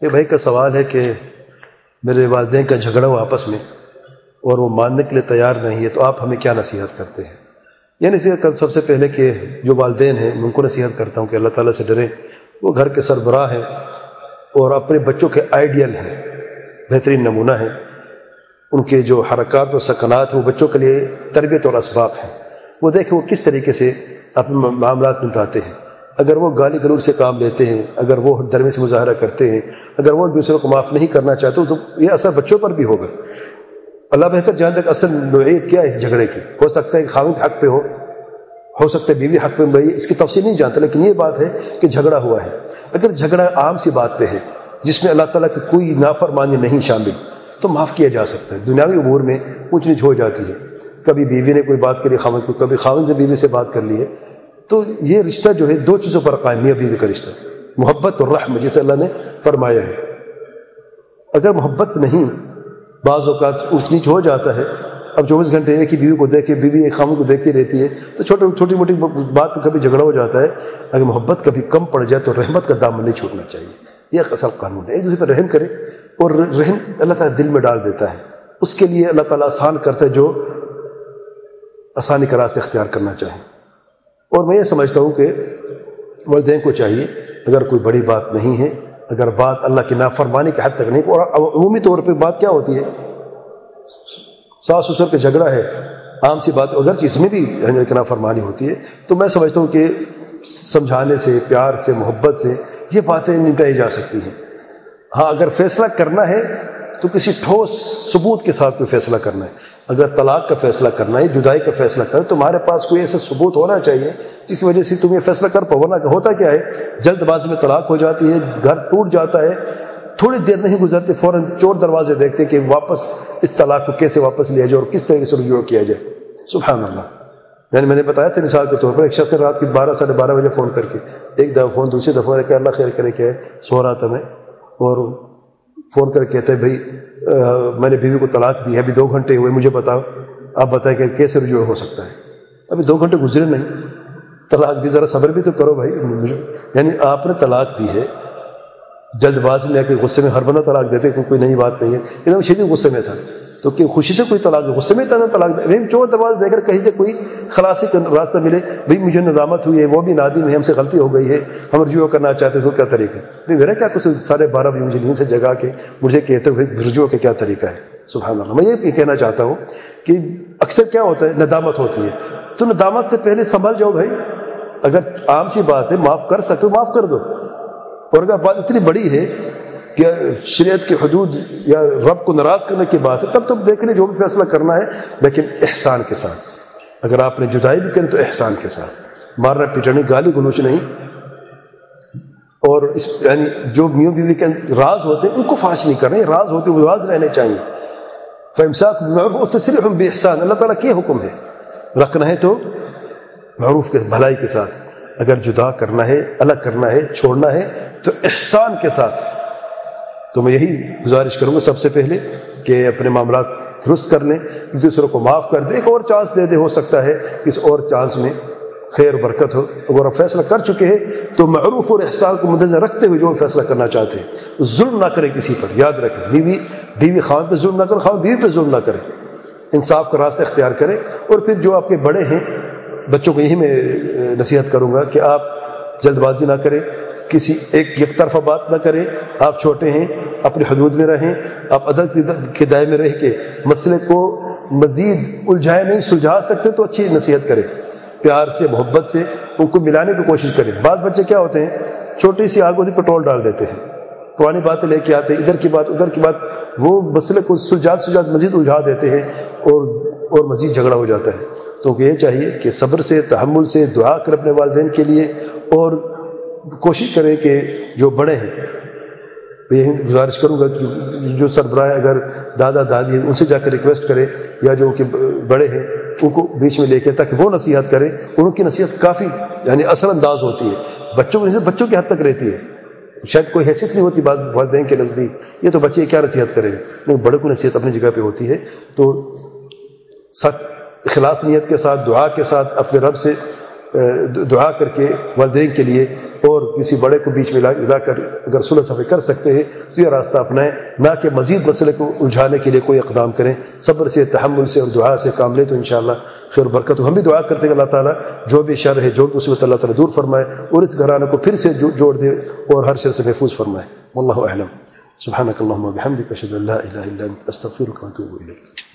ایک بھائی کا سوال ہے کہ میرے والدین کا جھگڑا ہو آپس میں اور وہ ماننے کے لیے تیار نہیں ہے تو آپ ہمیں کیا نصیحت کرتے ہیں؟ یہ نصیحت کر سب سے پہلے کہ جو والدین ہیں، ان کو نصیحت کرتا ہوں کہ اللہ تعالیٰ سے ڈریں۔ وہ گھر کے سربراہ ہیں اور اپنے بچوں کے آئیڈیل ہیں، بہترین نمونہ ہیں۔ ان کے جو حرکات و سکنات ہیں، وہ بچوں کے لیے تربیت اور اسباق ہیں۔ وہ دیکھیں وہ کس طریقے سے اپنے معاملات نپٹاتے ہیں۔ اگر وہ گالی گلور سے کام لیتے ہیں، اگر وہ درمی سے مظاہرہ کرتے ہیں، اگر وہ دوسروں کو معاف نہیں کرنا چاہتے، تو یہ اثر بچوں پر بھی ہوگا۔ اللہ بہتر جہاں تک اصل نوعیت کیا ہے اس جھگڑے کی؟ ہو سکتا ہے کہ خاوند حق پہ ہو ہو سکتا ہے بیوی حق پہ، بھائی اس کی تفصیل نہیں جانتا، لیکن یہ بات ہے کہ جھگڑا ہوا ہے۔ اگر جھگڑا عام سی بات پہ ہے، جس میں اللہ تعالیٰ کی کوئی نافرمانی نہیں شامل، تو معاف کیا جا سکتا ہے۔ دنیاوی امور میں اونچ نیچ ہو جاتی ہے۔ کبھی بیوی نے کوئی بات کری خامد کو، کبھی خامد نے بیوی سے بات کر لی ہے تو یہ رشتہ جو ہے دو چیزوں پر قائم ہے بیوی کا رشتہ۔ محبت اور رحم جسے اللہ نے فرمایا ہے۔ اگر محبت نہیں، بعض اوقات اونچ نیچ ہو جاتا ہے، اب چوبیس گھنٹے ایک ہی بیوی کو دیکھے، بیوی ایک خامد کو دیکھتی رہتی ہے، تو چھوٹی چھوٹی موٹی بات میں کبھی جھگڑا ہو جاتا ہے۔ اگر محبت کبھی کم پڑ جائے تو رحمت کا دامن نہیں چھوٹنا چاہیے۔ یہ اصل قانون ہے، ایک دوسرے پر رحم کرے۔ اور رحم اللہ تعالیٰ دل میں ڈال دیتا ہے۔ اس کے لیے اللہ تعالیٰ آسان کرتا ہے جو آسانی کا راستہ اختیار کرنا چاہیں اور میں یہ سمجھتا ہوں کہ والدین کو چاہیے اگر کوئی بڑی بات نہیں ہے، اگر بات اللہ کی نافرمانی کے حد تک نہیں، اور عمومی طور پہ بات کیا ہوتی ہے؟ ساس سسر کا جھگڑا ہے، عام سی بات، اگر چیز میں بھی کی نافرمانی ہوتی ہے، تو میں سمجھتا ہوں کہ سمجھانے سے، پیار سے، محبت سے یہ باتیں نمٹائی جا سکتی ہیں۔ ہاں اگر فیصلہ کرنا ہے تو کسی ٹھوس ثبوت کے ساتھ کوئی فیصلہ کرنا ہے۔ اگر طلاق کا فیصلہ کرنا ہے، جدائی کا فیصلہ کرنا ہے تمہارے پاس کوئی ایسا ثبوت ہونا چاہیے جس کی وجہ سے تم یہ فیصلہ کر پاؤ، ورنہ ہوتا کیا ہے؟ جلد بازی میں طلاق ہو جاتی ہے، گھر ٹوٹ جاتا ہے، تھوڑی دیر نہیں گزرتے، فوراً چور دروازے دیکھتے کہ واپس اس طلاق کو کیسے واپس لیا جائے اور کس طریقے سے رجوع کیا جائے۔ سبحان اللہ۔ یعنی میں نے بتایا تھا مثال کے طور پر، ایک شخص نے رات کی بارہ، ساڑھے بارہ بجے فون کر کے، ایک دفعہ فون، دوسری دفعہ کہ اللہ خیر کرے کہ سو رہا تھا میں، اور فون کر کے کہتے بھائی میں نے بیوی کو طلاق دی ہے، ابھی دو گھنٹے ہوئے، مجھے بتاؤ، آپ بتائیں کہ کیسے رجوع ہو سکتا ہے؟ ابھی دو گھنٹے گزرے نہیں۔ طلاق دی، ذرا صبر بھی تو کرو بھائی۔ یعنی آپ نے طلاق دی ہے، جلد بازی میں کے غصے میں ہر بندہ طلاق دیتے کوئی نئی بات نہیں ہے۔ لیکن وہ شدید غصے میں تھا۔ تو کہ خوشی سے کوئی طلاق غصے میں تھا طلاق دے۔ چور دروازے دے کر کہیں سے کوئی خلاصی کا راستہ ملے۔ بھائی، مجھے ندامت ہوئی ہے، وہ بھی نادم ہے، ہم سے غلطی ہو گئی ہے، ہم رجوع کرنا چاہتے تو کیا طریقہ ہے؟ میرا کیا کچھ ساڑھے بارہ بجے مجھے نیند سے جگا کے مجھے کہتے ہوئے رجوع کا کیا طریقہ ہے؟ سبحان اللہ۔ میں یہ کہنا چاہتا ہوں کہ اکثر کیا ہوتا ہے، ندامت ہوتی ہے۔ تو ندامت سے پہلے سنبھل جاؤ بھائی۔ اگر عام سی بات ہے، معاف کر سکتے ہو، معاف کر دو۔ اور اگر بات اتنی بڑی ہے کہ شریعت کی حدود یا رب کو ناراض کرنے کی بات ہے، تب تب دیکھ لیں جو بھی فیصلہ کرنا ہے، لیکن احسان کے ساتھ۔ اگر آپ نے جدائی بھی کریں تو احسان کے ساتھ۔ مارنا پیٹنا گالی گلوچ نہیں۔ اور اس یعنی جو میوں بیوی کے راز ہوتے ہیں، ان کو فاش نہیں کرنا راز ہوتے وہ راز رہنے چاہیے۔ فمساک تصریف بے احسان اللہ تعالیٰ کے حکم ہے۔ رکھنا ہے تو معروف کے بھلائی کے ساتھ۔ اگر جدا کرنا ہے، الگ کرنا ہے، چھوڑنا ہے، تو احسان کے ساتھ۔ تو میں یہی گزارش کروں گا سب سے پہلے کہ اپنے معاملات درست کر لیں، ایک دوسرے کو معاف کر دیں، ایک اور چانس دے دے ہو سکتا ہے اس اور چانس میں خیر، برکت ہو۔ اگر آپ فیصلہ کر چکے ہیں تو معروف اور احسان کو مدنظر رکھتے ہوئے جو فیصلہ کرنا چاہتے ہیں، ظلم نہ کرے کسی پر، یاد رکھیں۔ بیوی بیوی خان پہ ظلم نہ کرے خان بیوی پہ ظلم نہ کرے انصاف کا راستہ اختیار کرے اور پھر جو آپ کے بڑے ہیں، بچوں کو یہی میں نصیحت کروں گا کہ آپ جلد بازی نہ کریں۔ کسی ایک یک طرفہ بات نہ کریں۔ آپ چھوٹے ہیں، اپنی حدود میں رہیں، آپ عدد کے دائے میں رہ کے مسئلے کو مزید الجھائے نہیں، سلجھا سکتے تو اچھی نصیحت کریں۔ پیار سے، محبت سے، ان کو ملانے کی کوشش کریں۔ بعض بچے کیا ہوتے ہیں، چھوٹی سی آگ ہوتی پٹرول ڈال دیتے ہیں۔ پرانی باتیں لے کے آتے ہیں، ادھر کی بات، ادھر کی بات، وہ مسئلے کو سلجھات سلجھات مزید الجھا دیتے ہیں اور اور مزید جھگڑا ہو جاتا ہے۔ تو یہ چاہیے کہ صبر سے، تحمل سے، دعا کر اپنے والدین کے لیے اور کوشش کریں کہ جو بڑے ہیں یہ گزارش کروں گا جو سربراہ اگر دادا دادی ہیں، ان سے جا کر ریکویسٹ کرے، یا جو ان کے بڑے ہیں، ان کو بیچ میں لے کے، تاکہ وہ نصیحت کریں ان کی نصیحت کافی یعنی اثر انداز ہوتی ہے۔ بچوں کی نصیحت بچوں کی حد تک رہتی ہے۔ شاید کوئی حیثیت نہیں ہوتی بعض والدین کے نزدیک۔ یہ تو بچے کیا نصیحت کریں گے؟ لیکن بڑے کو نصیحت اپنی جگہ پہ ہوتی ہے۔ تو سخت اخلاص نیت کے ساتھ، دعا کے ساتھ، اپنے رب سے دعا کر کے والدین کے لیے کسی بڑے کو بیچ میں لا کر اگر صلح صفحے کر سکتے ہیں، تو یہ راستہ اپنائیں، نہ کہ مزید مسئلے کو الجھانے کے لیے کوئی اقدام کریں۔ صبر سے، تحمل سے اور دعا سے کام لیں تو انشاءاللہ خیر و برکت ہم بھی دعا کرتے ہیں اللہ تعالیٰ جو بھی شر ہے، جو بھی مصیبت اللہ تعالیٰ دور فرمائے اور اس گھرانے کو پھر سے جوڑ دے اور ہر شر سے محفوظ فرمائے۔ واللہ اعلم۔ سبحانك اللهم وبحمدك اشهد ان لا الا انت استغفرك واتوب اليك